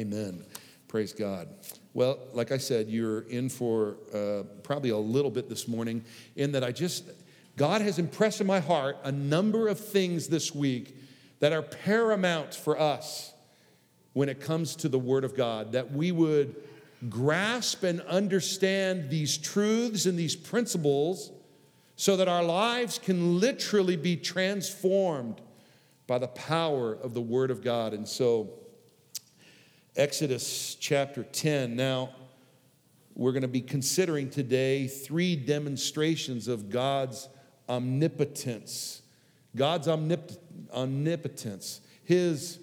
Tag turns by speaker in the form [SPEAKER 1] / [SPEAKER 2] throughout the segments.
[SPEAKER 1] Amen. Praise God. Well, like I said, you're in for uh, probably a little bit this morning, in that I just, God has impressed in my heart a number of things this week that are paramount for us when it comes to the Word of God, that we would grasp and understand these truths and these principles so that our lives can literally be transformed by the power of the Word of God. And so, Exodus chapter 10. Now, we're going to be considering today three demonstrations of God's omnipotence. God's omnip- omnipotence, His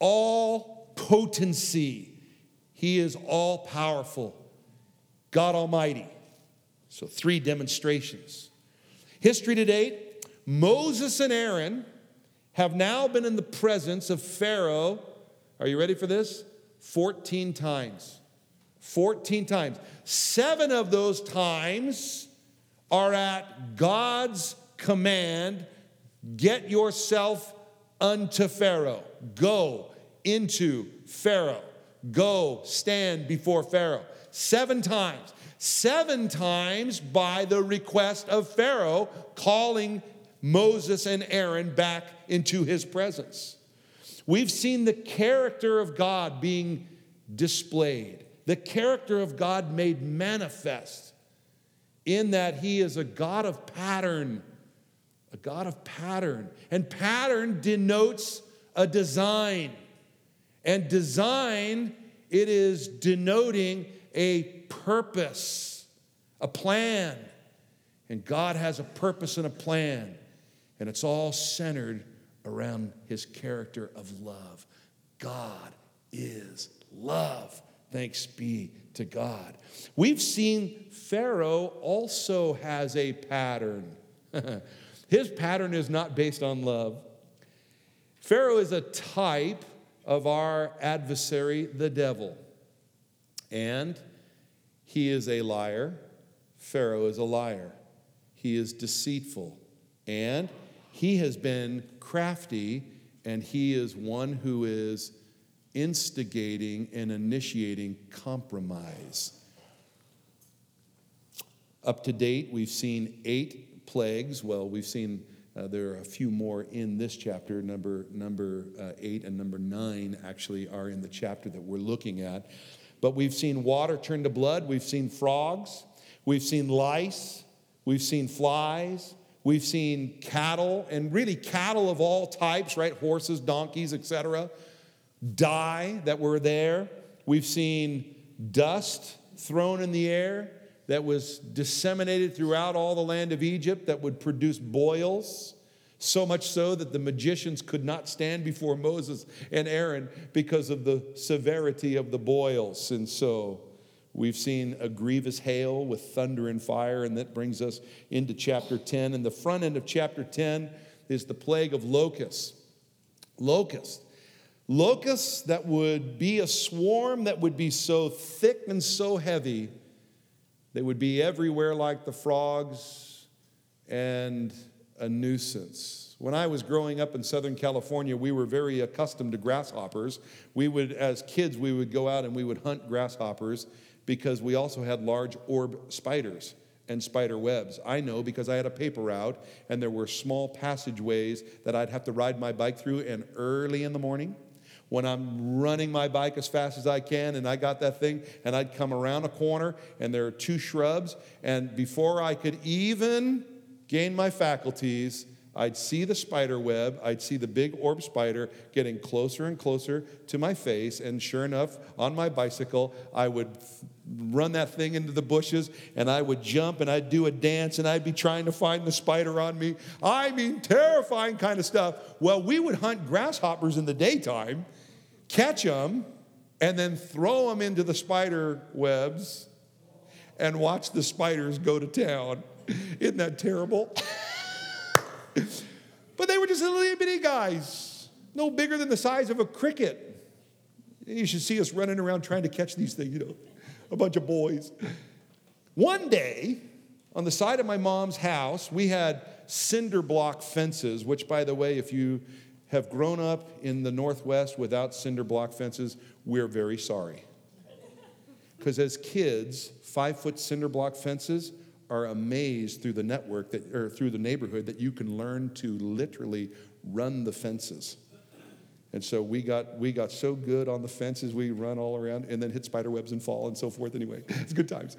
[SPEAKER 1] all potency. He is all powerful, God Almighty. So, three demonstrations. History to date Moses and Aaron have now been in the presence of Pharaoh are you ready for this? 14 times. 14 times. Seven of those times are at God's command get yourself unto Pharaoh. Go into Pharaoh. Go stand before Pharaoh. Seven times. Seven times by the request of Pharaoh, calling Moses and Aaron back into his presence. We've seen the character of God being displayed, the character of God made manifest in that He is a God of pattern, a God of pattern. And pattern denotes a design. And design, it is denoting a purpose, a plan. And God has a purpose and a plan. And it's all centered around his character of love. God is love. Thanks be to God. We've seen Pharaoh also has a pattern. his pattern is not based on love. Pharaoh is a type of our adversary, the devil. And he is a liar. Pharaoh is a liar. He is deceitful. And he has been crafty and he is one who is instigating and initiating compromise. Up to date, we've seen eight plagues. Well, we've seen uh, there are a few more in this chapter. Number, number uh, eight and number nine actually are in the chapter that we're looking at. But we've seen water turn to blood, we've seen frogs, we've seen lice, we've seen flies, We've seen cattle, and really cattle of all types, right? Horses, donkeys, etc., die that were there. We've seen dust thrown in the air that was disseminated throughout all the land of Egypt that would produce boils. So much so that the magicians could not stand before Moses and Aaron because of the severity of the boils. And so We've seen a grievous hail with thunder and fire, and that brings us into chapter 10. And the front end of chapter 10 is the plague of locusts. Locusts. Locusts that would be a swarm that would be so thick and so heavy, they would be everywhere like the frogs and a nuisance. When I was growing up in Southern California, we were very accustomed to grasshoppers. We would, as kids, we would go out and we would hunt grasshoppers because we also had large orb spiders and spider webs. I know because I had a paper route and there were small passageways that I'd have to ride my bike through, and early in the morning, when I'm running my bike as fast as I can, and I got that thing, and I'd come around a corner, and there are two shrubs, and before I could even gain my faculties, I'd see the spider web, I'd see the big orb spider getting closer and closer to my face, and sure enough, on my bicycle, I would run that thing into the bushes and I would jump and I'd do a dance and I'd be trying to find the spider on me. I mean, terrifying kind of stuff. Well, we would hunt grasshoppers in the daytime, catch them, and then throw them into the spider webs and watch the spiders go to town. Isn't that terrible? but they were just little bitty guys, no bigger than the size of a cricket. You should see us running around trying to catch these things, you know, a bunch of boys. One day, on the side of my mom's house, we had cinder block fences, which, by the way, if you have grown up in the Northwest without cinder block fences, we're very sorry. Because as kids, five foot cinder block fences are amazed through the network that, or through the neighborhood that you can learn to literally run the fences. And so we got, we got so good on the fences, we run all around and then hit spider webs and fall and so forth. Anyway, it's good times.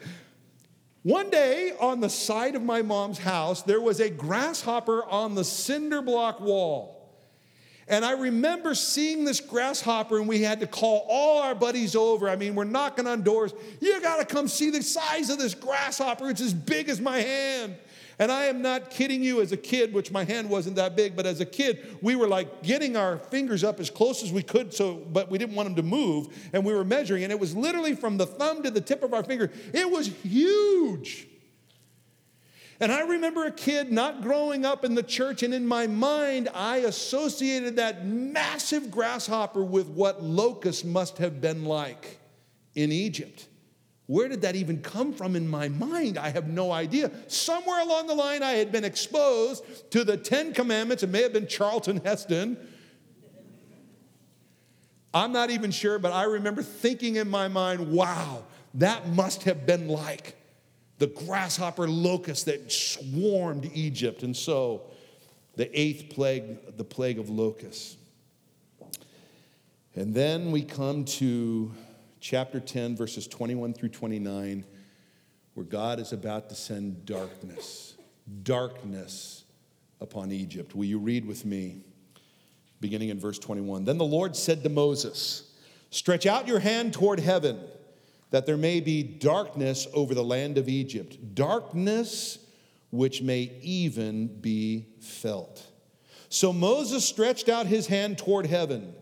[SPEAKER 1] One day on the side of my mom's house, there was a grasshopper on the cinder block wall. And I remember seeing this grasshopper, and we had to call all our buddies over. I mean, we're knocking on doors. You got to come see the size of this grasshopper. It's as big as my hand. And I am not kidding you, as a kid, which my hand wasn't that big, but as a kid, we were like getting our fingers up as close as we could, so, but we didn't want them to move, and we were measuring, and it was literally from the thumb to the tip of our finger. It was huge. And I remember a kid not growing up in the church, and in my mind, I associated that massive grasshopper with what locusts must have been like in Egypt. Where did that even come from in my mind? I have no idea. Somewhere along the line, I had been exposed to the Ten Commandments. It may have been Charlton Heston. I'm not even sure, but I remember thinking in my mind, wow, that must have been like the grasshopper locust that swarmed Egypt. And so the eighth plague, the plague of locusts. And then we come to chapter 10, verses 21 through 29, where God is about to send darkness, darkness upon Egypt. Will you read with me, beginning in verse 21? Then the Lord said to Moses, Stretch out your hand toward heaven, that there may be darkness over the land of Egypt, darkness which may even be felt. So Moses stretched out his hand toward heaven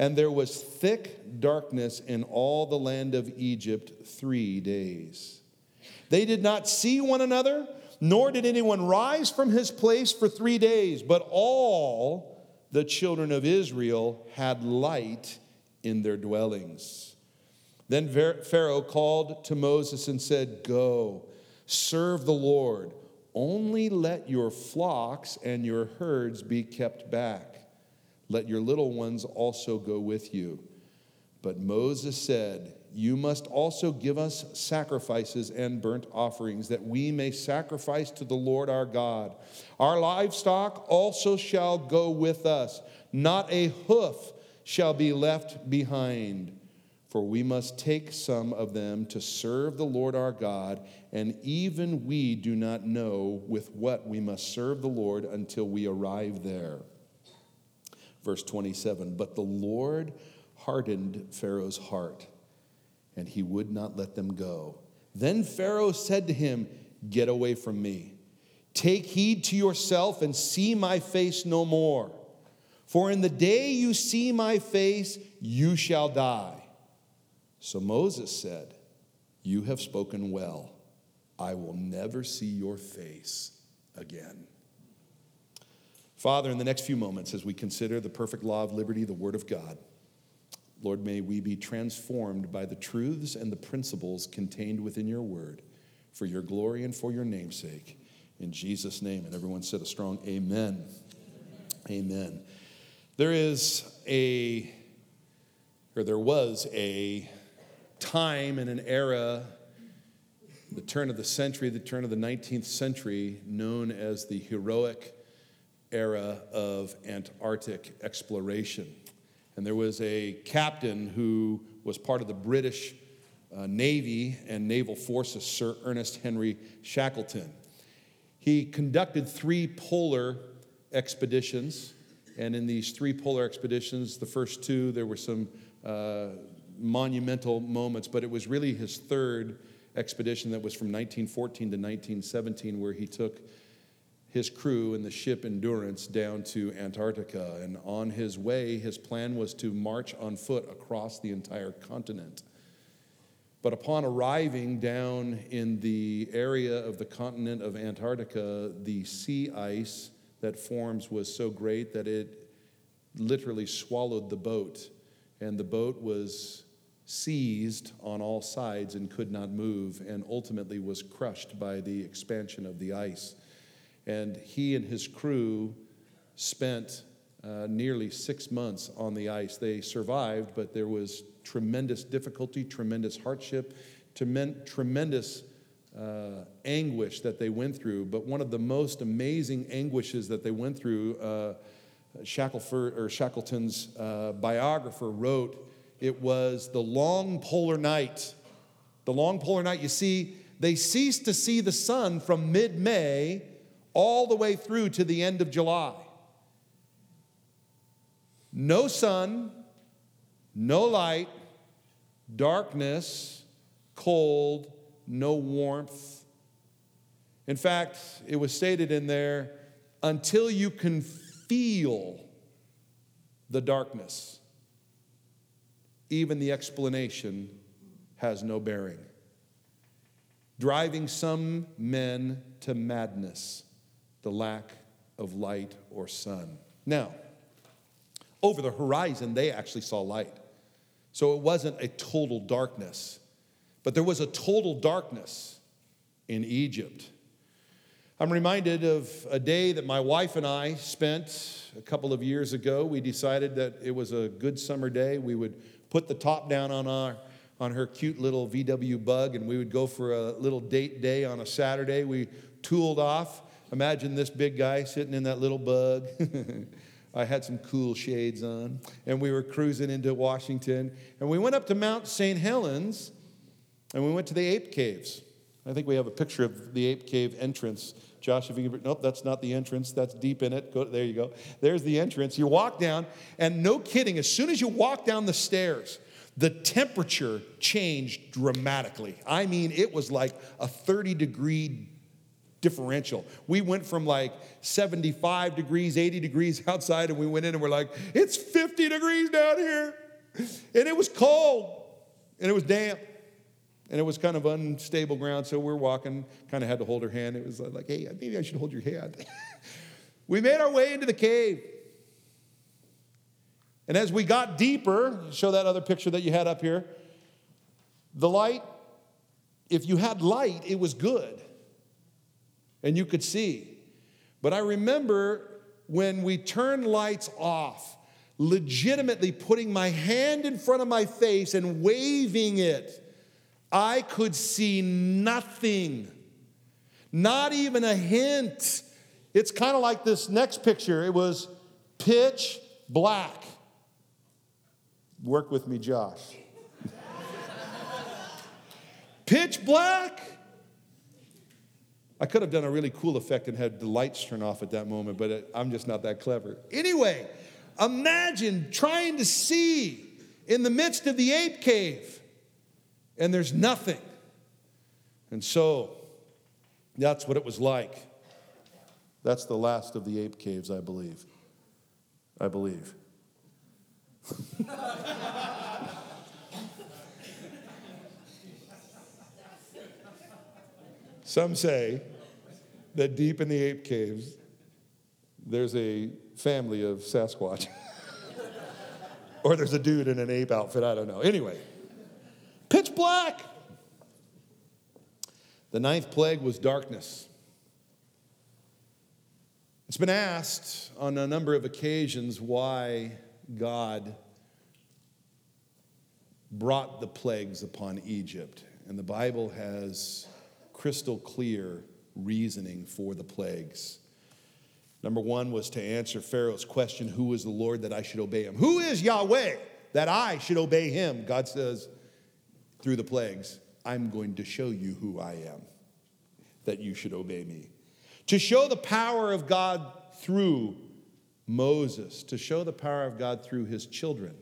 [SPEAKER 1] and there was thick darkness in all the land of Egypt three days. They did not see one another, nor did anyone rise from his place for three days, but all the children of Israel had light in their dwellings. Then Pharaoh called to Moses and said, Go, serve the Lord. Only let your flocks and your herds be kept back. Let your little ones also go with you. But Moses said, You must also give us sacrifices and burnt offerings, that we may sacrifice to the Lord our God. Our livestock also shall go with us, not a hoof shall be left behind. For we must take some of them to serve the Lord our God, and even we do not know with what we must serve the Lord until we arrive there. Verse 27 But the Lord hardened Pharaoh's heart, and he would not let them go. Then Pharaoh said to him, Get away from me. Take heed to yourself and see my face no more. For in the day you see my face, you shall die. So Moses said, You have spoken well. I will never see your face again. Father, in the next few moments, as we consider the perfect law of liberty, the Word of God, Lord, may we be transformed by the truths and the principles contained within your Word for your glory and for your namesake. In Jesus' name. And everyone said a strong amen. Amen. amen. There is a, or there was a time and an era, the turn of the century, the turn of the 19th century, known as the heroic era of Antarctic exploration. And there was a captain who was part of the British uh, Navy and Naval Forces, Sir Ernest Henry Shackleton. He conducted three polar expeditions, and in these three polar expeditions, the first two, there were some uh, monumental moments, but it was really his third expedition that was from 1914 to 1917, where he took his crew and the ship Endurance down to Antarctica. And on his way, his plan was to march on foot across the entire continent. But upon arriving down in the area of the continent of Antarctica, the sea ice that forms was so great that it literally swallowed the boat. And the boat was seized on all sides and could not move, and ultimately was crushed by the expansion of the ice. And he and his crew spent uh, nearly six months on the ice. They survived, but there was tremendous difficulty, tremendous hardship, tremendous uh, anguish that they went through. But one of the most amazing anguishes that they went through, uh, or Shackleton's uh, biographer wrote, it was the long polar night. The long polar night, you see, they ceased to see the sun from mid May all the way through to the end of July. No sun, no light, darkness, cold, no warmth. In fact, it was stated in there until you can feel the darkness, even the explanation has no bearing. Driving some men to madness, the lack of light or sun. Now, over the horizon, they actually saw light. So it wasn't a total darkness, but there was a total darkness in Egypt. I'm reminded of a day that my wife and I spent a couple of years ago. We decided that it was a good summer day. We would put the top down on our on her cute little VW bug and we would go for a little date day on a Saturday. We tooled off. Imagine this big guy sitting in that little bug. I had some cool shades on, and we were cruising into Washington. And we went up to Mount St. Helens, and we went to the ape caves. I think we have a picture of the ape cave entrance. Josh, if you can, nope, that's not the entrance. That's deep in it. Go, there you go. There's the entrance. You walk down, and no kidding, as soon as you walk down the stairs, the temperature changed dramatically. I mean, it was like a 30 degree differential. We went from like 75 degrees, 80 degrees outside, and we went in and we're like, it's 50 degrees down here. And it was cold and it was damp and it was kind of unstable ground. So we're walking, kind of had to hold her hand. It was like, hey, maybe I should hold your hand. we made our way into the cave. And as we got deeper, show that other picture that you had up here, the light, if you had light, it was good and you could see. But I remember when we turned lights off, legitimately putting my hand in front of my face and waving it, I could see nothing, not even a hint. It's kind of like this next picture. It was pitch black. Work with me, Josh. pitch black. I could have done a really cool effect and had the lights turn off at that moment, but it, I'm just not that clever. Anyway, imagine trying to see in the midst of the ape cave, and there's nothing. And so, that's what it was like. That's the last of the ape caves, I believe. I believe. Some say that deep in the ape caves, there's a family of Sasquatch. or there's a dude in an ape outfit, I don't know. Anyway, pitch black. The ninth plague was darkness. It's been asked on a number of occasions why God brought the plagues upon Egypt. And the Bible has crystal clear reasoning for the plagues. Number one was to answer Pharaoh's question Who is the Lord that I should obey him? Who is Yahweh that I should obey him? God says through the plagues, I'm going to show you who I am, that you should obey me. To show the power of God through Moses, to show the power of God through his children.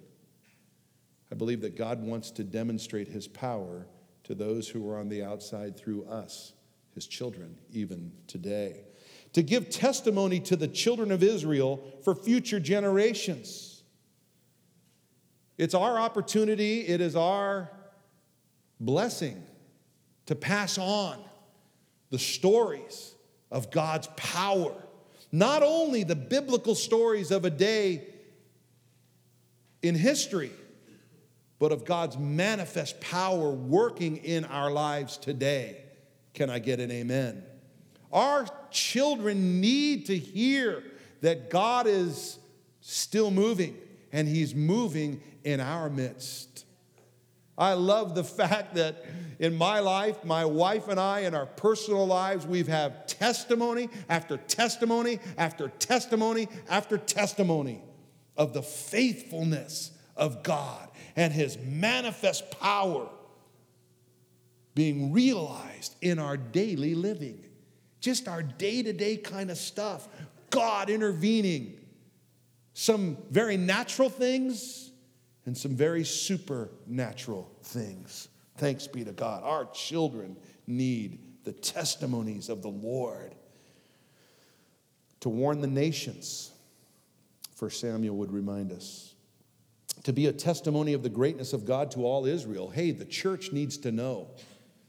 [SPEAKER 1] I believe that God wants to demonstrate his power to those who are on the outside through us, his children, even today. To give testimony to the children of Israel for future generations. It's our opportunity, it is our blessing to pass on the stories of God's power. Not only the biblical stories of a day in history, but of God's manifest power working in our lives today. Can I get an amen? Our children need to hear that God is still moving, and He's moving in our midst. I love the fact that in my life, my wife and I, in our personal lives, we've had testimony after testimony after testimony after testimony of the faithfulness of God and His manifest power being realized in our daily living. Just our day to day kind of stuff. God intervening. Some very natural things and some very supernatural things. Thanks be to God. Our children need the testimonies of the Lord to warn the nations. First Samuel would remind us to be a testimony of the greatness of God to all Israel. Hey, the church needs to know.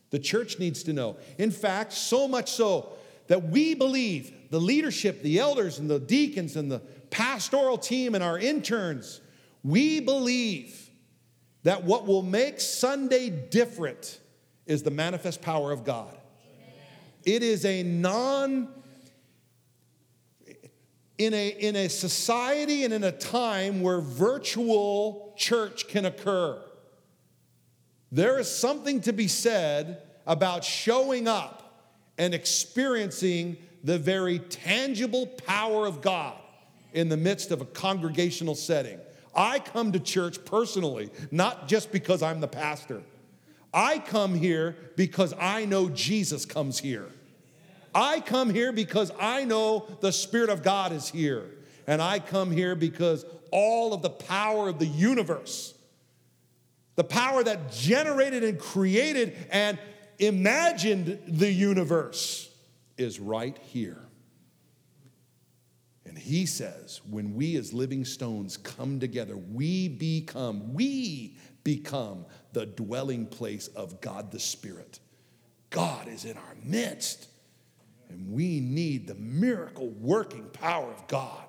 [SPEAKER 1] The church needs to know. In fact, so much so that we believe the leadership, the elders, and the deacons, and the pastoral team, and our interns, we believe that what will make Sunday different is the manifest power of God. It is a non in a, in a society and in a time where virtual church can occur, there is something to be said about showing up and experiencing the very tangible power of God in the midst of a congregational setting. I come to church personally, not just because I'm the pastor. I come here because I know Jesus comes here. I come here because I know the Spirit of God is here. And I come here because all of the power of the universe, the power that generated and created and imagined the universe, is right here. And he says, when we as living stones come together, we become, we become the dwelling place of God the Spirit. God is in our midst. And we need the miracle working power of God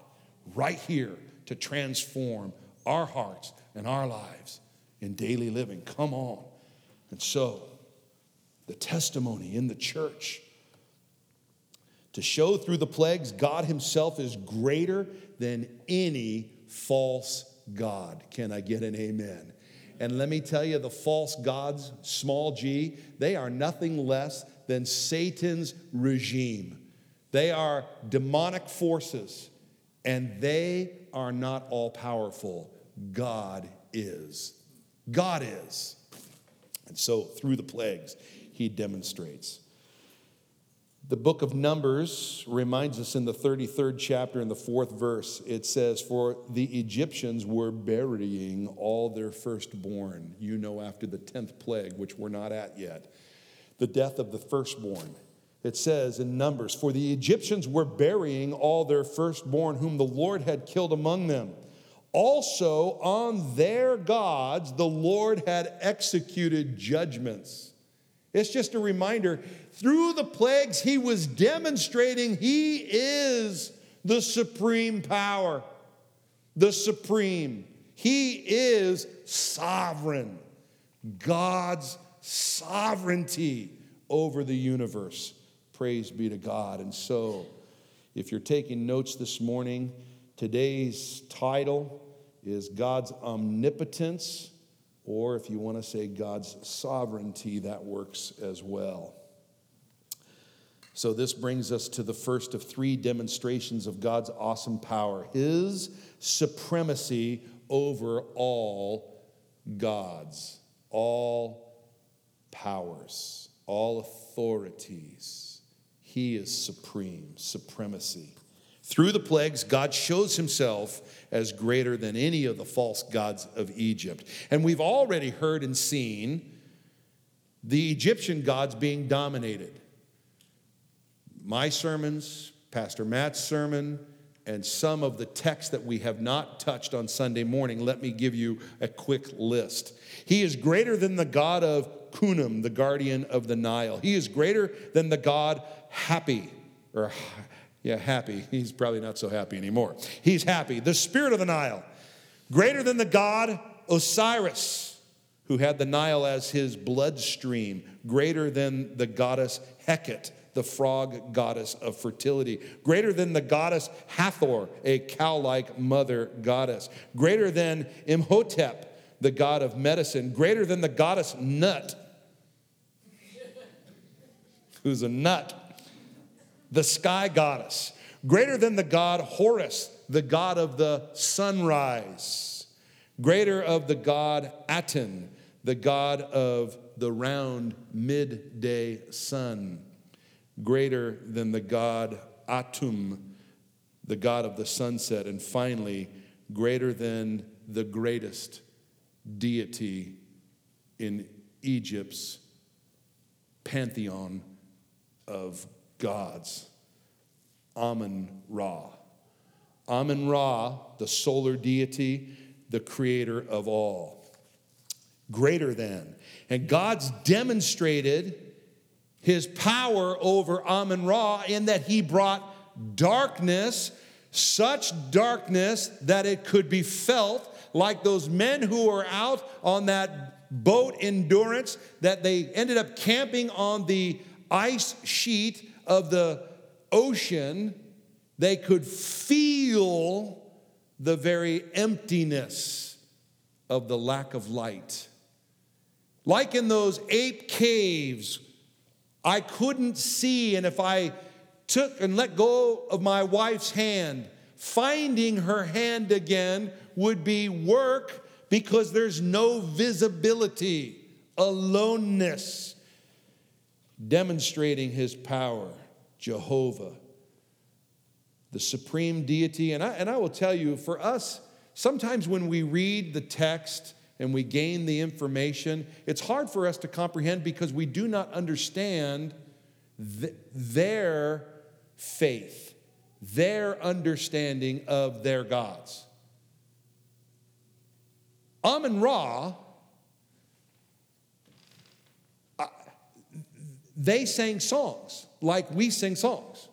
[SPEAKER 1] right here to transform our hearts and our lives in daily living. Come on. And so, the testimony in the church to show through the plagues God Himself is greater than any false God. Can I get an amen? And let me tell you, the false gods, small g, they are nothing less than Satan's regime. They are demonic forces, and they are not all powerful. God is. God is. And so, through the plagues, he demonstrates. The book of Numbers reminds us in the 33rd chapter, in the fourth verse, it says, For the Egyptians were burying all their firstborn, you know, after the 10th plague, which we're not at yet the death of the firstborn. It says in Numbers, For the Egyptians were burying all their firstborn, whom the Lord had killed among them. Also, on their gods, the Lord had executed judgments. It's just a reminder through the plagues, he was demonstrating he is the supreme power, the supreme. He is sovereign, God's sovereignty over the universe. Praise be to God. And so, if you're taking notes this morning, today's title is God's omnipotence, or if you want to say God's sovereignty, that works as well. So, this brings us to the first of three demonstrations of God's awesome power His supremacy over all gods, all powers, all authorities. He is supreme, supremacy. Through the plagues, God shows himself as greater than any of the false gods of Egypt. And we've already heard and seen the Egyptian gods being dominated. My sermons, Pastor Matt's sermon, and some of the texts that we have not touched on Sunday morning, let me give you a quick list. He is greater than the God of Khnum, the guardian of the Nile. He is greater than the God Happy, or yeah, happy. He's probably not so happy anymore. He's happy. The spirit of the Nile, greater than the God Osiris, who had the Nile as his bloodstream, greater than the goddess Heket, the frog goddess of fertility, greater than the goddess Hathor, a cow like mother goddess, greater than Imhotep, the god of medicine, greater than the goddess Nut, who's a nut, the sky goddess, greater than the god Horus, the god of the sunrise, greater of the god Aten, the god of the round midday sun, greater than the god Atum, the god of the sunset, and finally, greater than the greatest deity in Egypt's pantheon of gods, Amun Ra. Amun Ra, the solar deity, the creator of all. Greater than. And God's demonstrated his power over Amun Ra in that he brought darkness, such darkness that it could be felt like those men who were out on that boat Endurance that they ended up camping on the ice sheet of the ocean, they could feel the very emptiness of the lack of light. Like in those ape caves, I couldn't see, and if I took and let go of my wife's hand, finding her hand again would be work because there's no visibility, aloneness demonstrating his power, Jehovah, the supreme deity. And I, and I will tell you, for us, sometimes when we read the text and we gain the information, it's hard for us to comprehend because we do not understand th- their faith, their understanding of their gods. Amun Ra They sang songs like we sing songs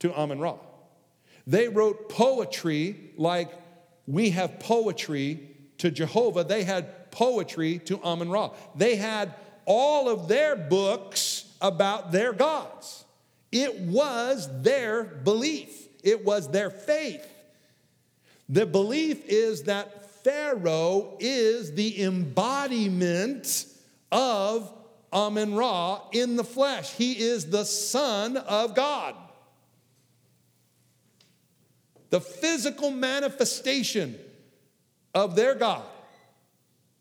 [SPEAKER 1] to Amun Ra. They wrote poetry like we have poetry to Jehovah. They had poetry to Amun Ra. They had all of their books about their gods. It was their belief, it was their faith. The belief is that Pharaoh is the embodiment of Amun Ra in the flesh. He is the Son of God. The physical manifestation of their God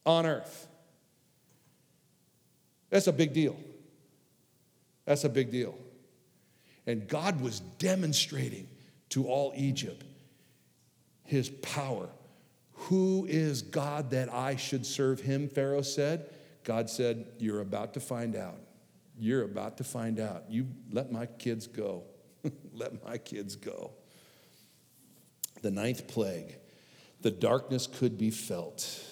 [SPEAKER 1] on earth. That's a big deal. That's a big deal. And God was demonstrating to all Egypt his power. Who is God that I should serve him? Pharaoh said. God said, You're about to find out. You're about to find out. You let my kids go. let my kids go. The ninth plague, the darkness could be felt.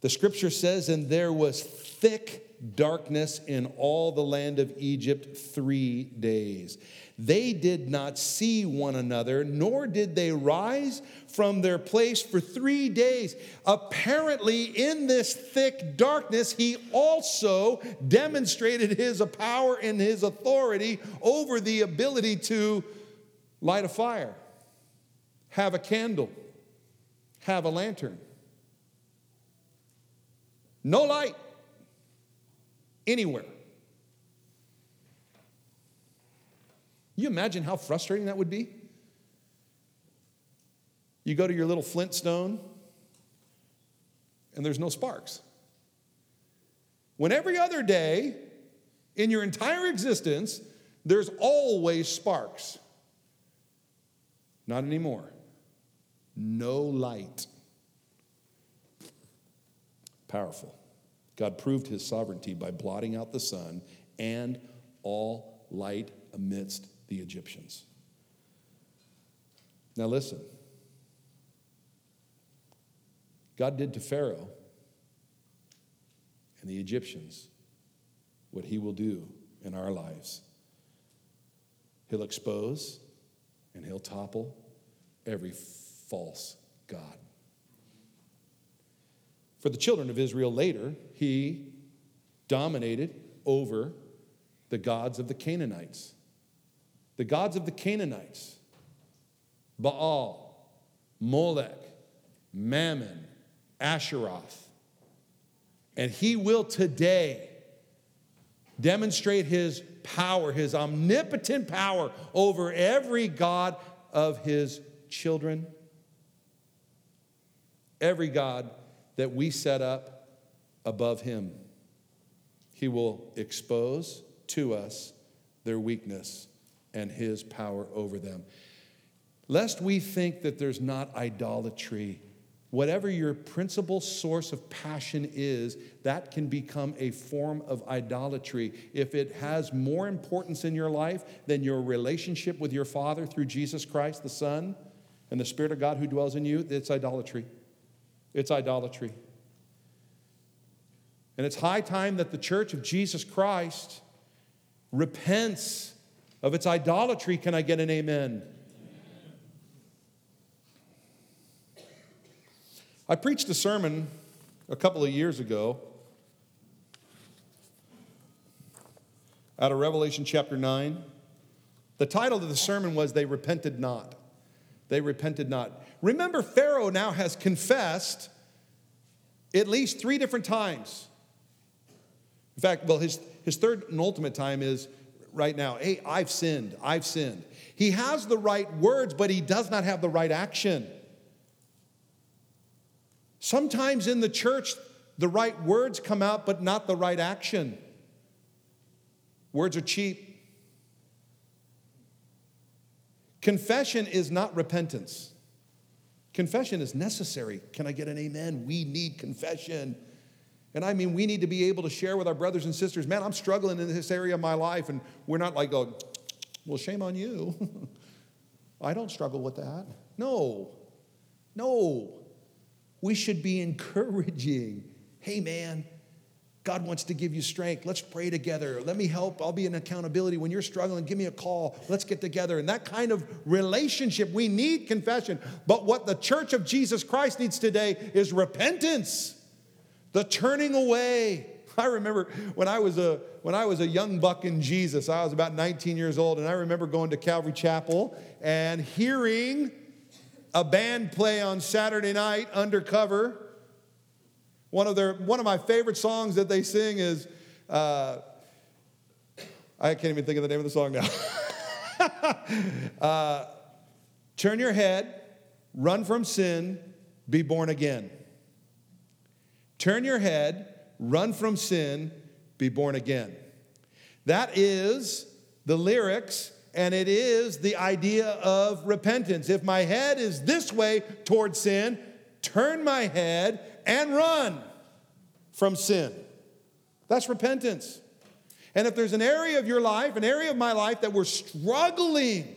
[SPEAKER 1] The scripture says, And there was thick darkness in all the land of Egypt three days. They did not see one another, nor did they rise from their place for three days. Apparently, in this thick darkness, he also demonstrated his power and his authority over the ability to light a fire, have a candle, have a lantern. No light anywhere. You imagine how frustrating that would be? You go to your little Flintstone, and there's no sparks. When every other day in your entire existence, there's always sparks. Not anymore. No light. Powerful. God proved his sovereignty by blotting out the sun and all light amidst the Egyptians. Now, listen. God did to Pharaoh and the Egyptians what he will do in our lives. He'll expose and he'll topple every false God. For the children of Israel later, he dominated over the gods of the Canaanites. The gods of the Canaanites Baal, Molech, Mammon, Asheroth. And he will today demonstrate his power, his omnipotent power over every God of his children. Every God that we set up above him, he will expose to us their weakness and his power over them. Lest we think that there's not idolatry Whatever your principal source of passion is, that can become a form of idolatry. If it has more importance in your life than your relationship with your Father through Jesus Christ, the Son, and the Spirit of God who dwells in you, it's idolatry. It's idolatry. And it's high time that the church of Jesus Christ repents of its idolatry. Can I get an amen? I preached a sermon a couple of years ago out of Revelation chapter 9. The title of the sermon was They Repented Not. They repented not. Remember, Pharaoh now has confessed at least three different times. In fact, well, his, his third and ultimate time is right now hey, I've sinned, I've sinned. He has the right words, but he does not have the right action. Sometimes in the church, the right words come out, but not the right action. Words are cheap. Confession is not repentance. Confession is necessary. Can I get an amen? We need confession. And I mean, we need to be able to share with our brothers and sisters, man, I'm struggling in this area of my life. And we're not like, going, well, shame on you. I don't struggle with that. No, no we should be encouraging. Hey, man, God wants to give you strength. Let's pray together. Let me help. I'll be an accountability. When you're struggling, give me a call. Let's get together. And that kind of relationship, we need confession. But what the church of Jesus Christ needs today is repentance, the turning away. I remember when I was a when I was a young buck in Jesus, I was about 19 years old, and I remember going to Calvary Chapel and hearing a band play on Saturday night Undercover. One of, their, one of my favorite songs that they sing is, uh, I can't even think of the name of the song now. uh, Turn your head, run from sin, be born again. Turn your head, run from sin, be born again. That is the lyrics and it is the idea of repentance. If my head is this way toward sin, turn my head and run from sin. That's repentance. And if there's an area of your life, an area of my life that we're struggling,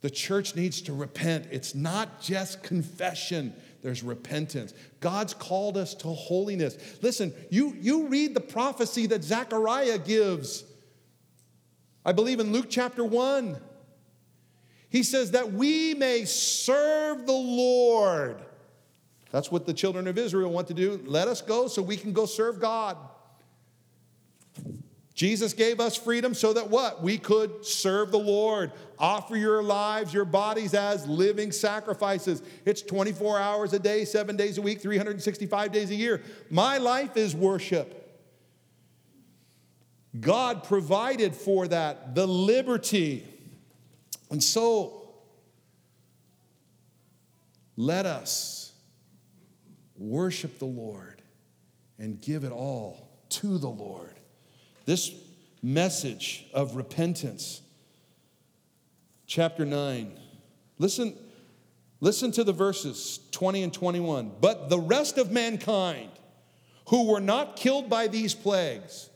[SPEAKER 1] the church needs to repent. It's not just confession, there's repentance. God's called us to holiness. Listen, you, you read the prophecy that Zechariah gives I believe in Luke chapter 1. He says that we may serve the Lord. That's what the children of Israel want to do. Let us go so we can go serve God. Jesus gave us freedom so that what? We could serve the Lord. Offer your lives, your bodies as living sacrifices. It's 24 hours a day, seven days a week, 365 days a year. My life is worship. God provided for that, the liberty. And so, let us worship the Lord and give it all to the Lord. This message of repentance, chapter 9. Listen, listen to the verses 20 and 21. But the rest of mankind who were not killed by these plagues,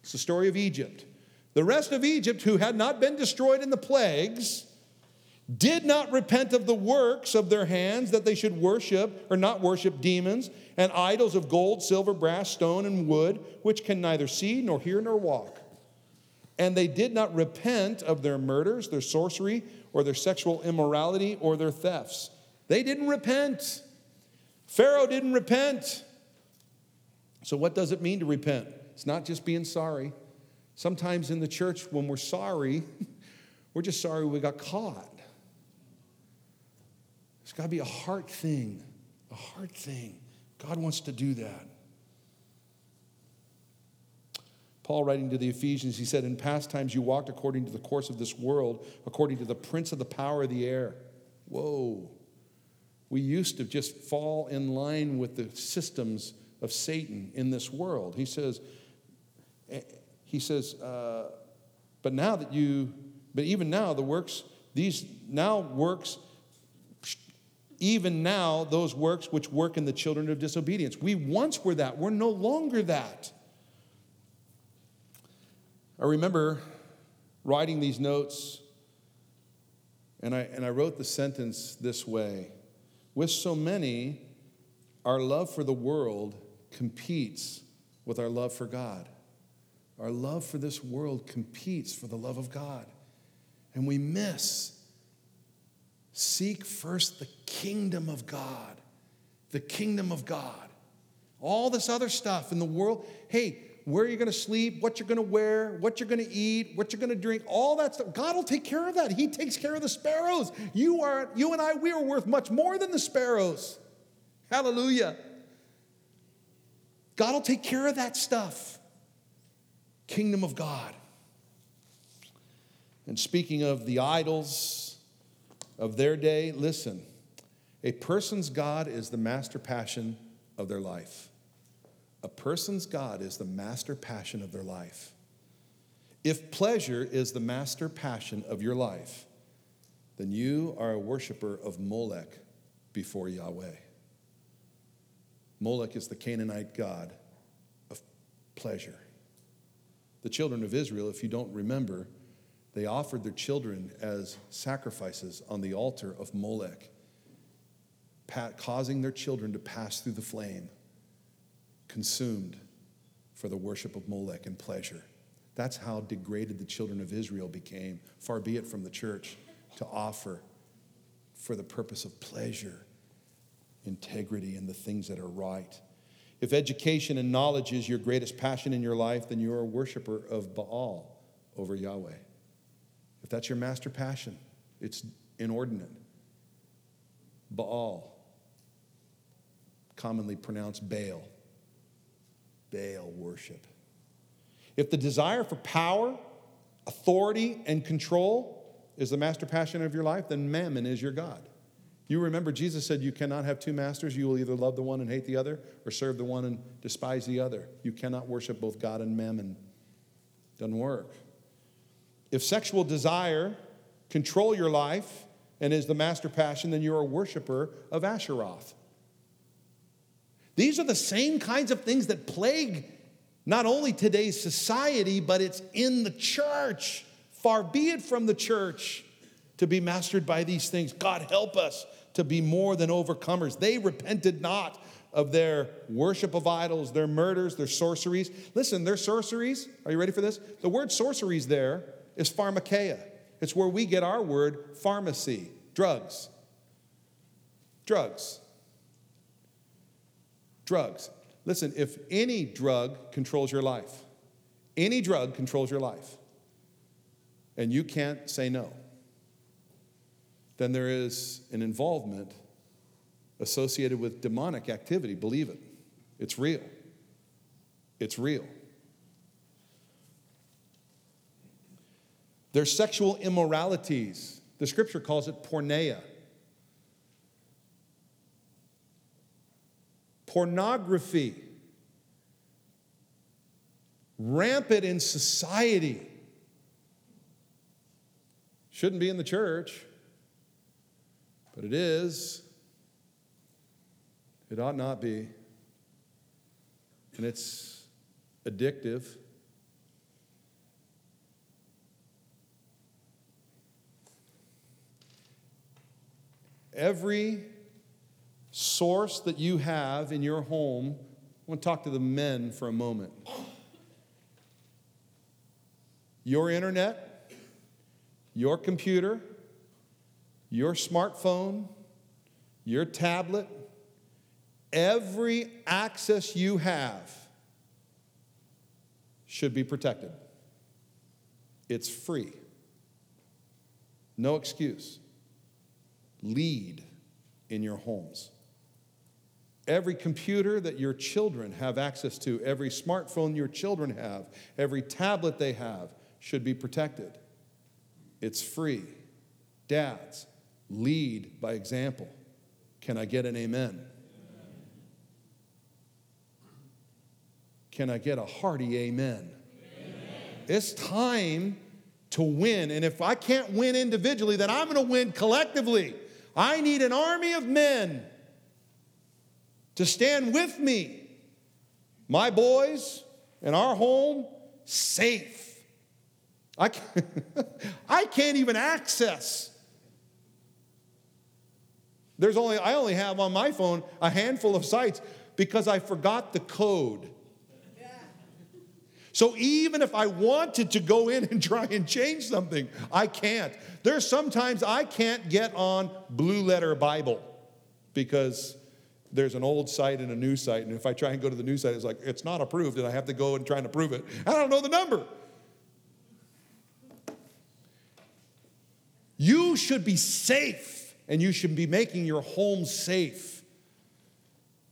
[SPEAKER 1] it's the story of Egypt. The rest of Egypt, who had not been destroyed in the plagues, did not repent of the works of their hands that they should worship or not worship demons and idols of gold, silver, brass, stone, and wood, which can neither see nor hear nor walk. And they did not repent of their murders, their sorcery, or their sexual immorality, or their thefts. They didn't repent. Pharaoh didn't repent. So, what does it mean to repent? It's not just being sorry. Sometimes in the church, when we're sorry, we're just sorry we got caught. It's got to be a heart thing, a heart thing. God wants to do that. Paul, writing to the Ephesians, he said, In past times you walked according to the course of this world, according to the prince of the power of the air. Whoa. We used to just fall in line with the systems of Satan in this world. He says, eh, he says, uh, but now that you, but even now the works, these now works, even now those works which work in the children of disobedience. We once were that, we're no longer that. I remember writing these notes, and I, and I wrote the sentence this way With so many, our love for the world competes with our love for God. Our love for this world competes for the love of God. And we miss. Seek first the kingdom of God. The kingdom of God. All this other stuff in the world. Hey, where are you're going to sleep, what you're going to wear, what you're going to eat, what you're going to drink, all that stuff. God will take care of that. He takes care of the sparrows. You are you and I we are worth much more than the sparrows. Hallelujah. God will take care of that stuff. Kingdom of God. And speaking of the idols of their day, listen. A person's God is the master passion of their life. A person's God is the master passion of their life. If pleasure is the master passion of your life, then you are a worshiper of Molech before Yahweh. Molech is the Canaanite god of pleasure. The children of Israel, if you don't remember, they offered their children as sacrifices on the altar of Molech, causing their children to pass through the flame consumed for the worship of Molech and pleasure. That's how degraded the children of Israel became, far be it from the church, to offer for the purpose of pleasure, integrity, and the things that are right. If education and knowledge is your greatest passion in your life, then you're a worshiper of Baal over Yahweh. If that's your master passion, it's inordinate. Baal, commonly pronounced Baal. Baal worship. If the desire for power, authority, and control is the master passion of your life, then mammon is your God. You remember Jesus said you cannot have two masters. You will either love the one and hate the other, or serve the one and despise the other. You cannot worship both God and mammon. Doesn't work. If sexual desire control your life and is the master passion, then you're a worshiper of Asheroth. These are the same kinds of things that plague not only today's society, but it's in the church. Far be it from the church to be mastered by these things. God help us to be more than overcomers. They repented not of their worship of idols, their murders, their sorceries. Listen, their sorceries, are you ready for this? The word sorceries there is pharmakeia. It's where we get our word pharmacy, drugs. Drugs drugs. Listen, if any drug controls your life, any drug controls your life, and you can't say no, then there is an involvement associated with demonic activity. Believe it. It's real. It's real. There's sexual immoralities. The scripture calls it porneia. pornography, rampant in society. Shouldn't be in the church, but it is. It ought not be. And it's addictive. Every source that you have in your home. I want to talk to the men for a moment. Your internet, your computer, your smartphone, your tablet, every access you have should be protected. It's free. No excuse. Lead in your homes. Every computer that your children have access to, every smartphone your children have, every tablet they have should be protected. It's free. Dads, lead by example. Can I get an amen? Can I get a hearty amen? amen? It's time to win. And if I can't win individually, then I'm going to win collectively. I need an army of men to stand with me, my boys, and our home safe. I can't, I can't even access. There's only, I only have on my phone a handful of sites because I forgot the code. So even if I wanted to go in and try and change something, I can't. There's sometimes I can't get on Blue Letter Bible because there's an old site and a new site. And if I try and go to the new site, it's like, it's not approved, and I have to go and try and approve it. I don't know the number. You should be safe, and you should be making your home safe.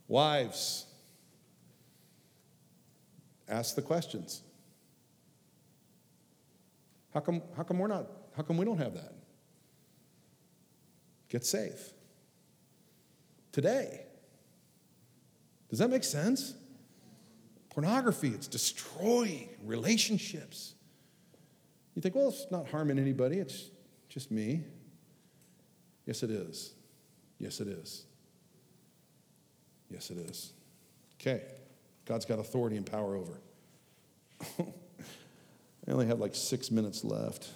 [SPEAKER 1] Wives, ask the questions. How come, how come we're not, how come we don't have that? Get safe. Today. Does that make sense? Pornography, it's destroying relationships. You think, well, it's not harming anybody, it's just me. Yes, it is. Yes, it is. Yes, it is. Okay. God's got authority and power over. I only have like six minutes left.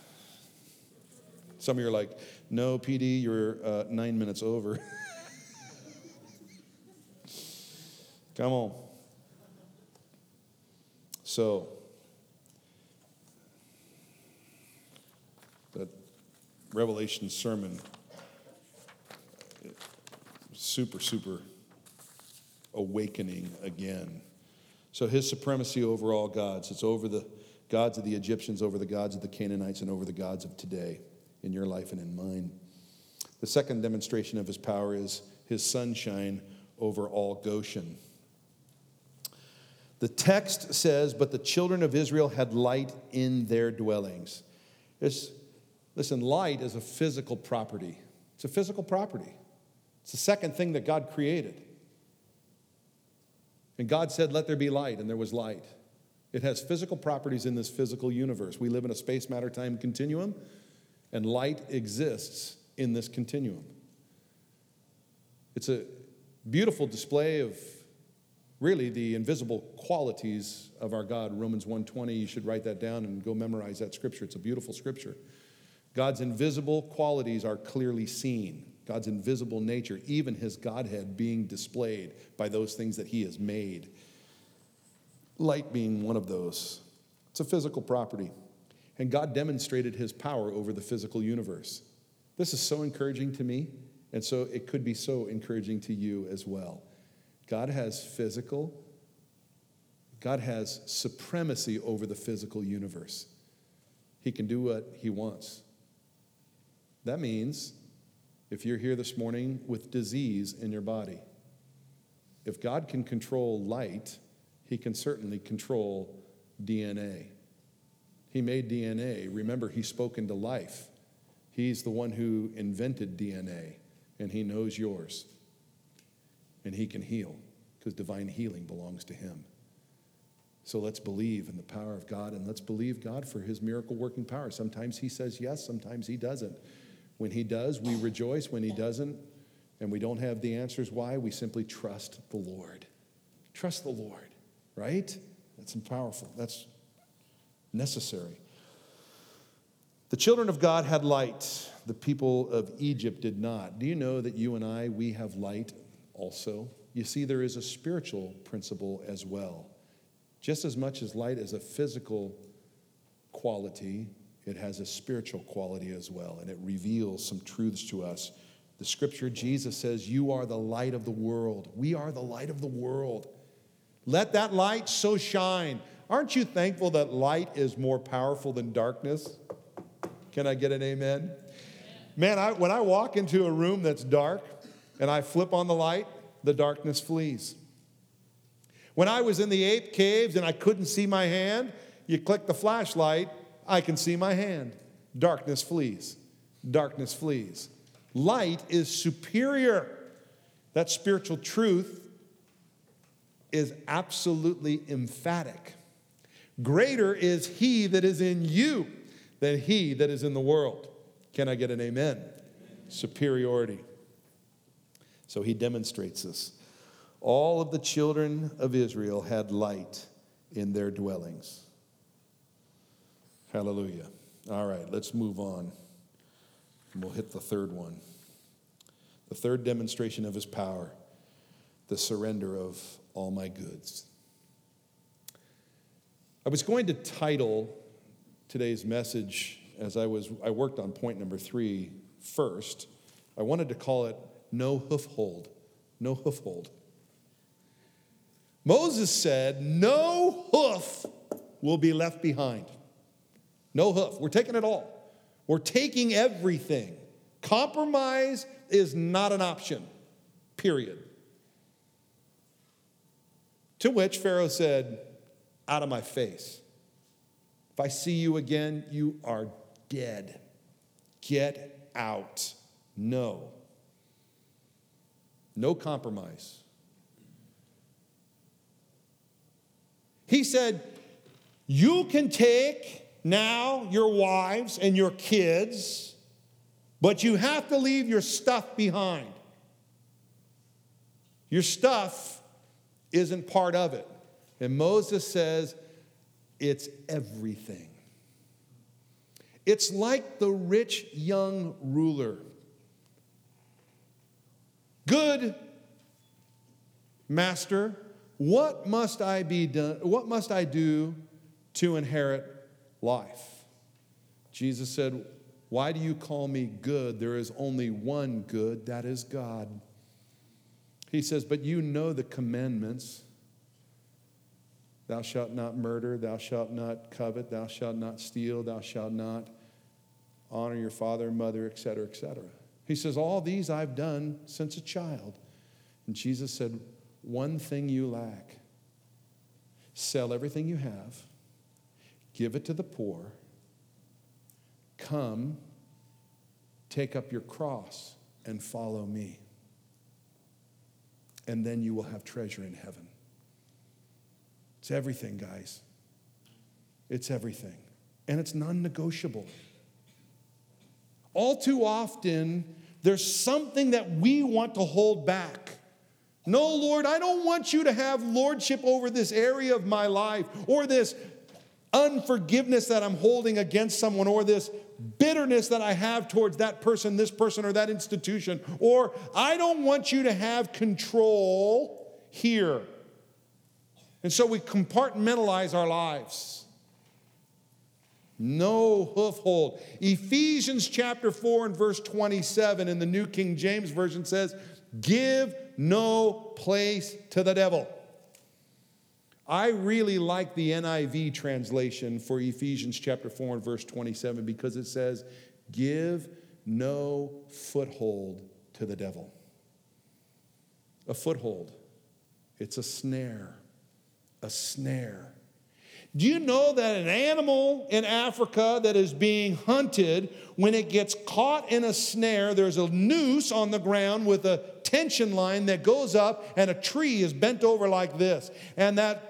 [SPEAKER 1] Some of you are like, no, PD, you're uh, nine minutes over. Come on. So, that Revelation sermon, super, super awakening again. So his supremacy over all gods, it's over the gods of the Egyptians, over the gods of the Canaanites, and over the gods of today in your life and in mine. The second demonstration of his power is his sunshine over all Goshen. The text says, But the children of Israel had light in their dwellings. It's, listen, light is a physical property. It's a physical property. It's the second thing that God created. And God said, Let there be light, and there was light. It has physical properties in this physical universe. We live in a space matter time continuum, and light exists in this continuum. It's a beautiful display of really the invisible qualities of our God. Romans 1:20, you should write that down and go memorize that scripture. It's a beautiful scripture. God's invisible qualities are clearly seen. God's invisible nature, even his Godhead being displayed by those things that he has made. Light being one of those. It's a physical property. And God demonstrated his power over the physical universe. This is so encouraging to me, and so it could be so encouraging to you as well. God has physical, God has supremacy over the physical universe. He can do what he wants. That means if you're here this morning with disease in your body. If God can control light, He can certainly control DNA. He made DNA. Remember, He spoke into life. He's the one who invented DNA, and He knows yours. And He can heal, because divine healing belongs to Him. So let's believe in the power of God and let's believe God for His miracle working power. Sometimes He says yes, sometimes He doesn't. When He does, we rejoice. When He doesn't, and we don't have the answers why, we simply trust the Lord. Trust the Lord, right? That's powerful. That's necessary. The children of God had light. The people of Egypt did not. Do you know that you and I, we have light also? You see, there is a spiritual principle as well. Just as much as light is a physical quality, it has a spiritual quality as well, and it reveals some truths to us. The scripture, Jesus says, You are the light of the world. We are the light of the world. Let that light so shine. aren't you thankful that light is more powerful than darkness? Can I get an amen? Man, I, when I walk into a room that's dark and I flip on the light, the darkness flees. When I was in the ape caves and I couldn't see my hand, you click the flashlight, I can see my hand. Darkness flees. Darkness flees. Light is superior. That spiritual truth is absolutely emphatic. Greater is he that is in you than he that is in the world. Can I get an amen? amen? Superiority. So he demonstrates this. All of the children of Israel had light in their dwellings. Hallelujah. All right, let's move on. And we'll hit the third one. The third demonstration of his power the surrender of all my goods. I was going to title today's message as I was I worked on point number three first. I wanted to call it no hoof hold. No hoof hold. Moses said, No hoof will be left behind. No hoof. We're taking it all. We're taking everything. Compromise is not an option, period. To which Pharaoh said, Out of my face. If I see you again, you are dead. Get out. No. No compromise. He said, You can take now your wives and your kids, but you have to leave your stuff behind. Your stuff isn't part of it. And Moses says, it's everything. It's like the rich young ruler. Good master, what must I be done? What must I do to inherit life. Jesus said, Why do you call me good? There is only one good, that is God. He says, But you know the commandments. Thou shalt not murder, thou shalt not covet, thou shalt not steal, thou shalt not honor your father and mother, etc., etc. He says, All these I've done since a child. And Jesus said, One thing you lack sell everything you have Give it to the poor. Come, take up your cross, and follow me. And then you will have treasure in heaven. It's everything, guys. It's everything. And it's non negotiable. All too often, there's something that we want to hold back. No, Lord, I don't want you to have lordship over this area of my life or this unforgiveness that I'm holding against someone or this bitterness that I have towards that person, this person, or that institution, or I don't want you to have control here. And so we compartmentalize our lives. No hoof hold. Ephesians chapter 4 and verse 27 in the New King James Version says, Give no place to the devil. I really like the NIV translation for Ephesians chapter 4 and verse 27 because it says, Give no foothold to the devil. A foothold, it's a snare, a snare. Do you know that an animal in Africa that is being hunted, when it gets caught in a snare, there's a noose on the ground with a tension line that goes up, and a tree is bent over like this. And that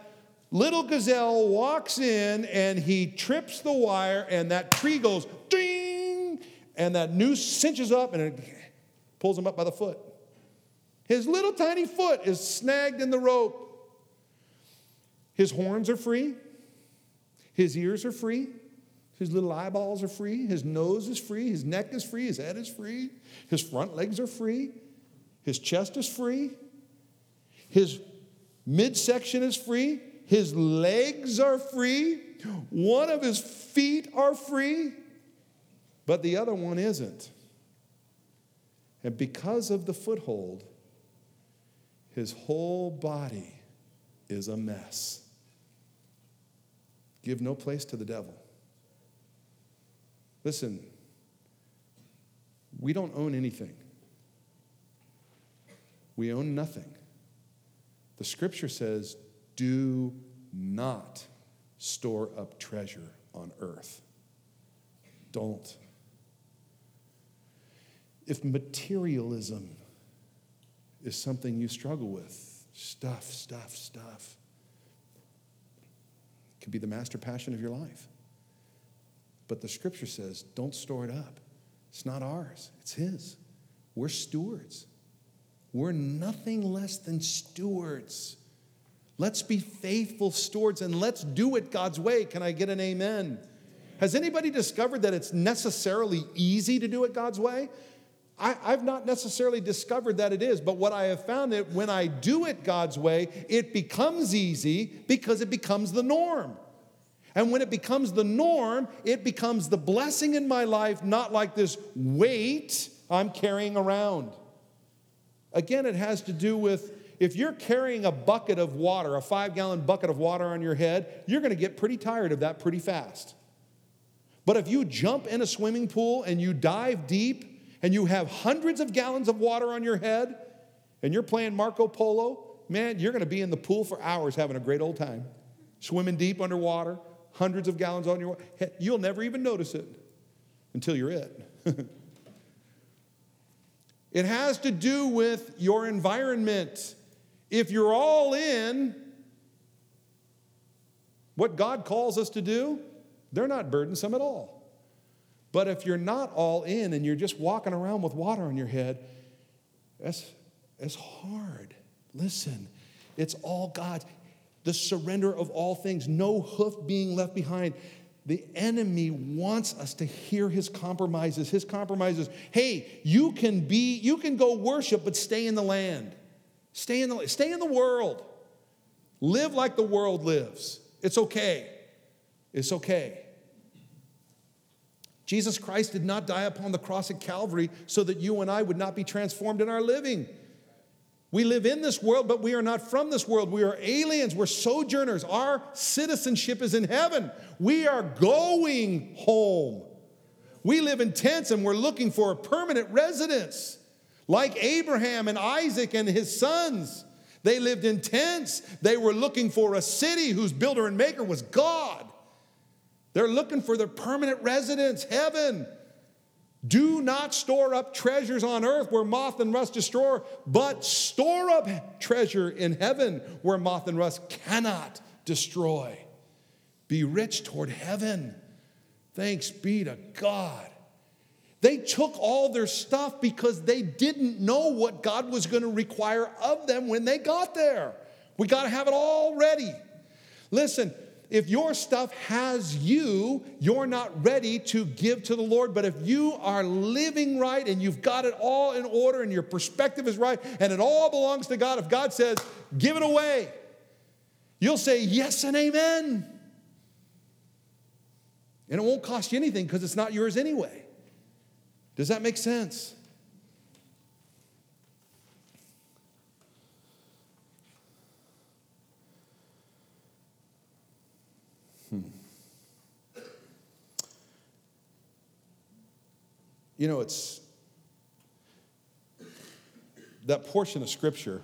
[SPEAKER 1] Little gazelle walks in and he trips the wire, and that tree goes ding, and that noose cinches up and it pulls him up by the foot. His little tiny foot is snagged in the rope. His horns are free, his ears are free, his little eyeballs are free, his nose is free, his neck is free, his head is free, his front legs are free, his chest is free, his midsection is free, his legs are free, one of his feet are free, but the other one isn't. And because of the foothold, his whole body is a mess. Give no place to the devil. Listen, we don't own anything, we own nothing. The scripture says, do not store up treasure on earth. Don't. If materialism is something you struggle with, stuff, stuff, stuff, it could be the master passion of your life. But the scripture says, don't store it up. It's not ours, it's His. We're stewards. We're nothing less than stewards. Let's be faithful stewards and let's do it God's way. Can I get an amen? Has anybody discovered that it's necessarily easy to do it God's way? I, have not necessarily discovered that it is, but what I have found that when I do it God's way, it becomes easy because it becomes the norm. And when it becomes the norm, it becomes the blessing in my life, not like this weight I'm carrying around. Again, it has to do with if you're carrying a bucket of water, a five gallon bucket of water on your head, you're going to get pretty tired of that pretty fast. But if you jump in a swimming pool and you dive deep and you have hundreds of gallons of water on your head and you're playing Marco Polo, man, you're going to be in the pool for hours having a great old time. Swimming deep underwater, hundreds of gallons on your head. You'll never even notice it until you're it. it has to do with your environment. If you're all in what God calls us to do, they're not burdensome at all. But if you're not all in and you're just walking around with water on your head, that's, that's hard. Listen, it's all God. The surrender of all things, no hoof being left behind. The enemy wants us to hear his compromises. His compromises, hey, you can be, you can go worship, but stay in the land. Stay in the, stay in the world. Live like the world lives. It's okay. It's okay. Jesus Christ did not die upon the cross at Calvary so that you and I would not be transformed in our living. We live in this world, but we are not from this world. We are aliens. We're sojourners. Our citizenship is in heaven. We are going home. We live in tents and we're looking for a permanent residence. Like Abraham and Isaac and his sons, they lived in tents. They were looking for a city whose builder and maker was God. They're looking for their permanent residence, heaven. Do not store up treasures on earth where moth and rust destroy, but store up treasure in heaven where moth and rust cannot destroy. Be rich toward heaven. Thanks be to God. They took all their stuff because they didn't know what God was going to require of them when they got there. We got to have it all ready. Listen, if your stuff has you, you're not ready to give to the Lord. But if you are living right and you've got it all in order and your perspective is right and it all belongs to God, if God says, give it away, you'll say yes and amen. And it won't cost you anything because it's not yours anyway. Does that make sense? Hmm. You know, it's that portion of Scripture.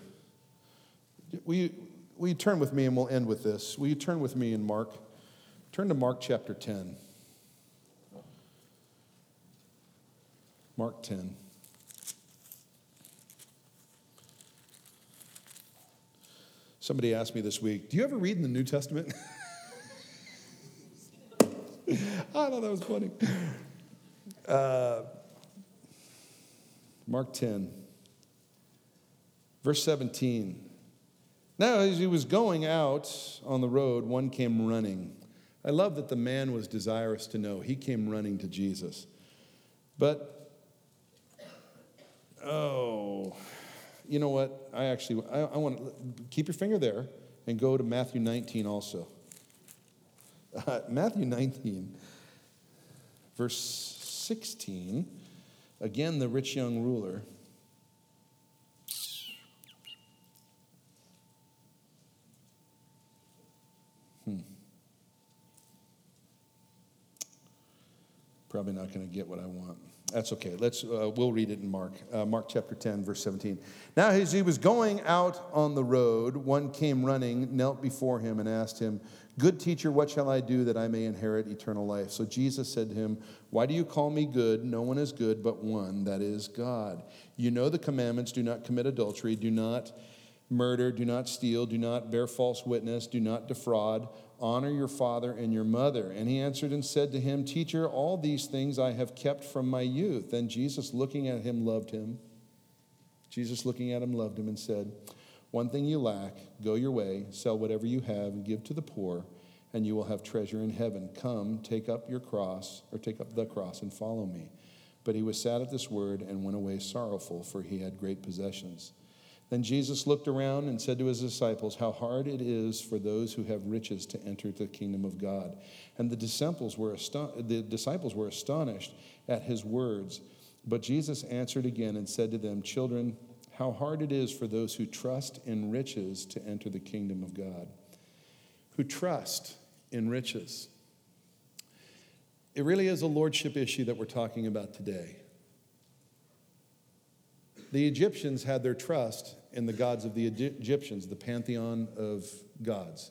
[SPEAKER 1] Will you, will you turn with me and we'll end with this? Will you turn with me in Mark? Turn to Mark chapter 10. Mark 10. Somebody asked me this week, Do you ever read in the New Testament? I thought that was funny. Uh, Mark 10, verse 17. Now, as he was going out on the road, one came running. I love that the man was desirous to know. He came running to Jesus. But Oh, you know what? I actually, I, I want to keep your finger there and go to Matthew 19 also. Uh, Matthew 19, verse 16. Again, the rich young ruler. Hmm. Probably not going to get what I want. That's okay. Let's uh, we'll read it in Mark. Uh, Mark chapter 10 verse 17. Now as he was going out on the road, one came running, knelt before him and asked him, "Good teacher, what shall I do that I may inherit eternal life?" So Jesus said to him, "Why do you call me good? No one is good but one, that is God. You know the commandments, do not commit adultery, do not murder, do not steal, do not bear false witness, do not defraud, honor your father and your mother. And he answered and said to him, Teacher, all these things I have kept from my youth. And Jesus, looking at him, loved him. Jesus, looking at him, loved him and said, One thing you lack, go your way, sell whatever you have, and give to the poor, and you will have treasure in heaven. Come, take up your cross, or take up the cross, and follow me. But he was sad at this word and went away sorrowful, for he had great possessions. Then Jesus looked around and said to his disciples, How hard it is for those who have riches to enter the kingdom of God. And the disciples were, aston- the disciples were astonished at his words. But Jesus answered again and said to them, Children, how hard it is for those who trust in riches to enter the kingdom of God. Who trust in riches. It really is a lordship issue that we're talking about today. The Egyptians had their trust in the gods of the Egyptians, the pantheon of gods.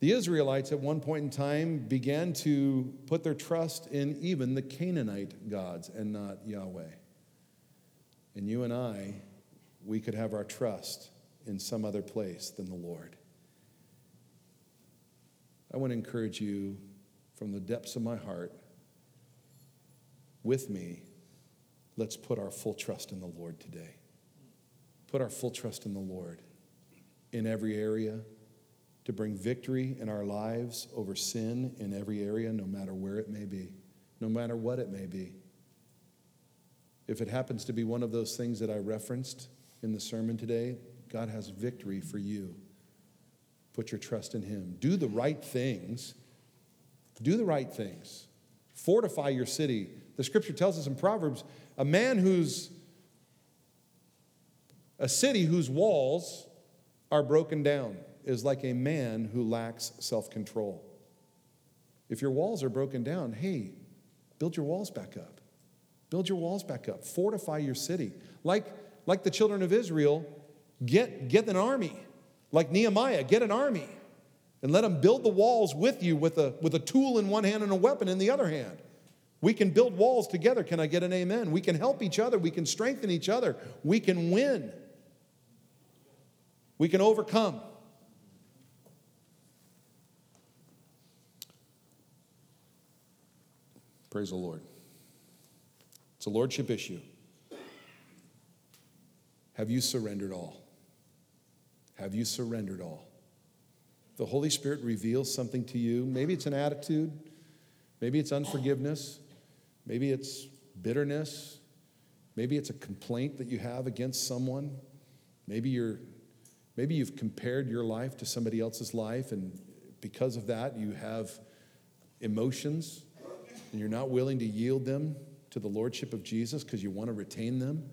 [SPEAKER 1] The Israelites at one point in time began to put their trust in even the Canaanite gods and not Yahweh. And you and I, we could have our trust in some other place than the Lord. I want to encourage you from the depths of my heart, with me, let's put our full trust in the Lord today put our full trust in the Lord in every area to bring victory in our lives over sin in every area, no matter where it may be, no matter what it may be. If it happens to be one of those things that I referenced in the sermon today, God has victory for you. Put your trust in Him. Do the right things. Do the right things. Fortify your city. The scripture tells us in Proverbs a man who's a city whose walls are broken down is like a man who lacks self control. If your walls are broken down, hey, build your walls back up. Build your walls back up. Fortify your city. Like, like the children of Israel, get, get an army. Like Nehemiah, get an army and let them build the walls with you with a, with a tool in one hand and a weapon in the other hand. We can build walls together. Can I get an amen? We can help each other. We can strengthen each other. We can win. We can overcome. Praise the Lord. It's a lordship issue. Have you surrendered all? Have you surrendered all? The Holy Spirit reveals something to you. Maybe it's an attitude, maybe it's unforgiveness, maybe it's bitterness, maybe it's a complaint that you have against someone. Maybe you're Maybe you've compared your life to somebody else's life, and because of that, you have emotions and you're not willing to yield them to the Lordship of Jesus because you want to retain them.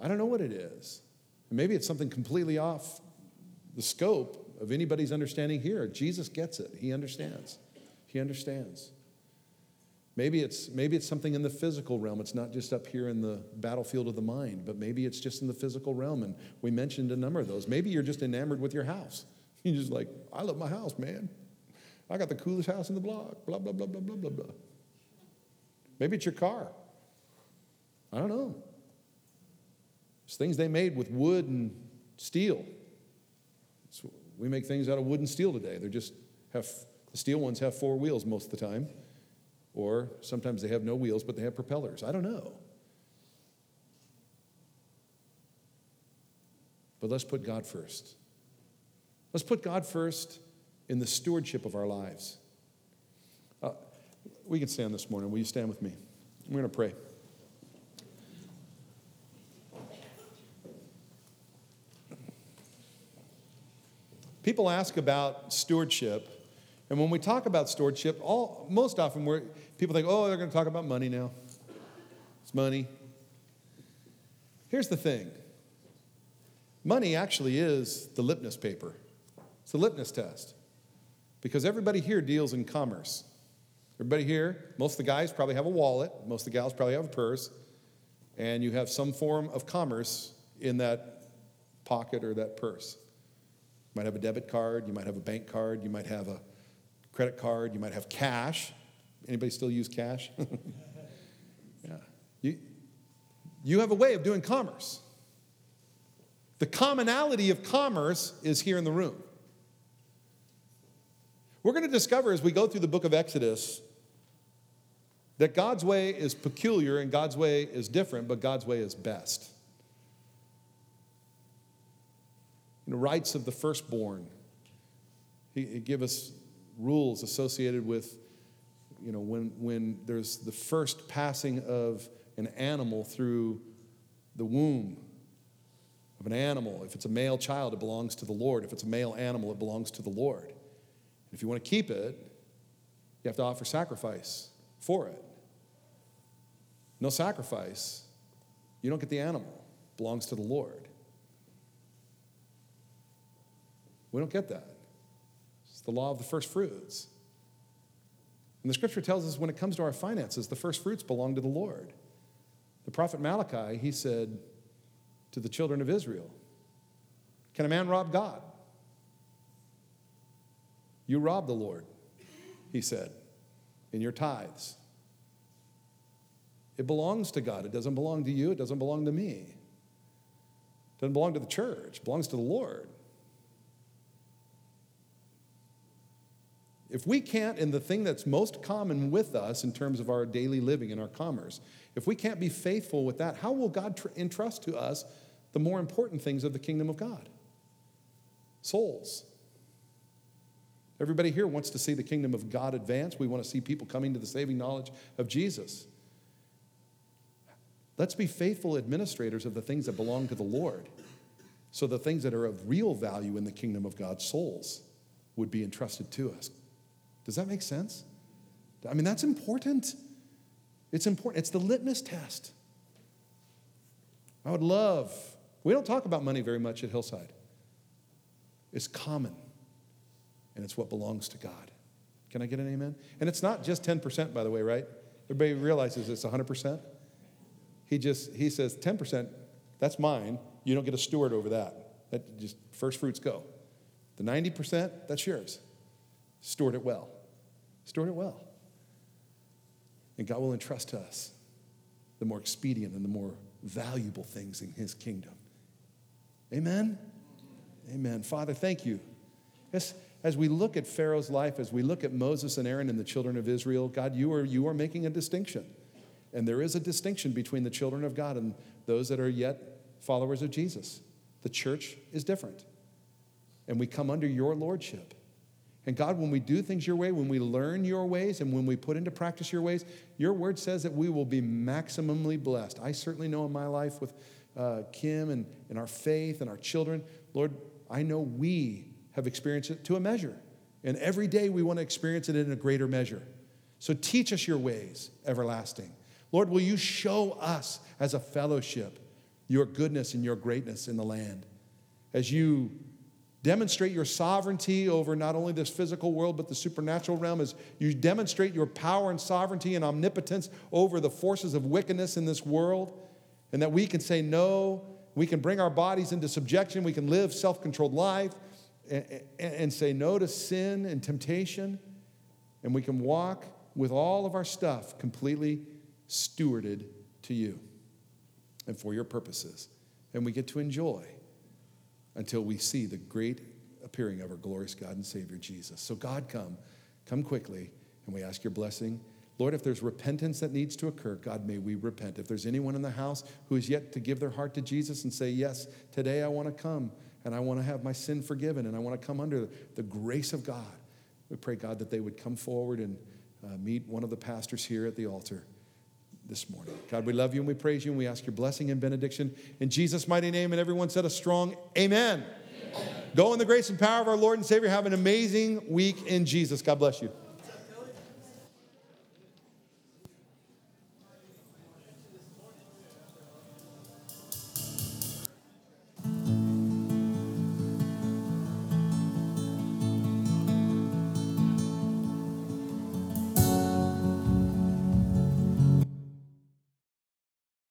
[SPEAKER 1] I don't know what it is. Maybe it's something completely off the scope of anybody's understanding here. Jesus gets it, He understands. He understands. Maybe it's, maybe it's something in the physical realm. It's not just up here in the battlefield of the mind, but maybe it's just in the physical realm. And we mentioned a number of those. Maybe you're just enamored with your house. You're just like, I love my house, man. I got the coolest house in the block, blah, blah, blah, blah, blah, blah, blah. Maybe it's your car. I don't know. It's things they made with wood and steel. We make things out of wood and steel today. They're just have, the steel ones have four wheels most of the time. Or sometimes they have no wheels, but they have propellers. I don't know. But let's put God first. Let's put God first in the stewardship of our lives. Uh, we can stand this morning. Will you stand with me? We're going to pray. People ask about stewardship, and when we talk about stewardship, all, most often we're, People think, oh, they're going to talk about money now. It's money. Here's the thing money actually is the litmus paper, it's the litmus test. Because everybody here deals in commerce. Everybody here, most of the guys probably have a wallet, most of the gals probably have a purse, and you have some form of commerce in that pocket or that purse. You might have a debit card, you might have a bank card, you might have a credit card, you might have cash. Anybody still use cash? yeah. You, you have a way of doing commerce. The commonality of commerce is here in the room. We're going to discover as we go through the book of Exodus that God's way is peculiar and God's way is different, but God's way is best. The rights of the firstborn. He, he give us rules associated with, you know, when, when there's the first passing of an animal through the womb of an animal. If it's a male child, it belongs to the Lord. If it's a male animal, it belongs to the Lord. And If you want to keep it, you have to offer sacrifice for it. No sacrifice, you don't get the animal. It belongs to the Lord. We don't get that. The law of the first fruits. And the scripture tells us when it comes to our finances, the first fruits belong to the Lord. The prophet Malachi, he said to the children of Israel, Can a man rob God? You rob the Lord, he said, in your tithes. It belongs to God. It doesn't belong to you. It doesn't belong to me. It doesn't belong to the church. It belongs to the Lord. If we can't, in the thing that's most common with us in terms of our daily living and our commerce, if we can't be faithful with that, how will God tr- entrust to us the more important things of the kingdom of God? Souls. Everybody here wants to see the kingdom of God advance. We want to see people coming to the saving knowledge of Jesus. Let's be faithful administrators of the things that belong to the Lord. So the things that are of real value in the kingdom of God, souls, would be entrusted to us. Does that make sense? I mean, that's important. It's important. It's the litmus test. I would love, we don't talk about money very much at Hillside. It's common, and it's what belongs to God. Can I get an amen? And it's not just 10%, by the way, right? Everybody realizes it's 100%. He just, he says, 10%, that's mine. You don't get a steward over that. That just, first fruits go. The 90%, that's yours. Steward it well. Steward it well. And God will entrust to us the more expedient and the more valuable things in His kingdom. Amen? Amen. Father, thank you. As, as we look at Pharaoh's life, as we look at Moses and Aaron and the children of Israel, God, you are, you are making a distinction. And there is a distinction between the children of God and those that are yet followers of Jesus. The church is different. And we come under your lordship. And God, when we do things your way, when we learn your ways, and when we put into practice your ways, your word says that we will be maximally blessed. I certainly know in my life with uh, Kim and, and our faith and our children, Lord, I know we have experienced it to a measure. And every day we want to experience it in a greater measure. So teach us your ways, everlasting. Lord, will you show us as a fellowship your goodness and your greatness in the land? As you demonstrate your sovereignty over not only this physical world, but the supernatural realm, as you demonstrate your power and sovereignty and omnipotence over the forces of wickedness in this world, and that we can say no, we can bring our bodies into subjection, we can live self controlled life and, and, say no to sin and temptation, and we can walk with all of our stuff completely stewarded to you and for your purposes. And we get to enjoy until we see the great appearing of our glorious God and Savior Jesus. So, God, come, come quickly, and we ask your blessing. Lord, if there's repentance that needs to occur, God, may we repent. If there's anyone in the house who is yet to give their heart to Jesus and say, Yes, today I want to come and I want to have my sin forgiven and I want to come under the grace of God, we pray, God, that they would come forward and uh, meet one of the pastors here at the altar this morning. God, we love you and we praise you and we ask your blessing and benediction in Jesus' mighty name. And everyone said a strong amen. amen. Go in the grace and power of our Lord and Savior. Have an amazing week in Jesus. God bless you.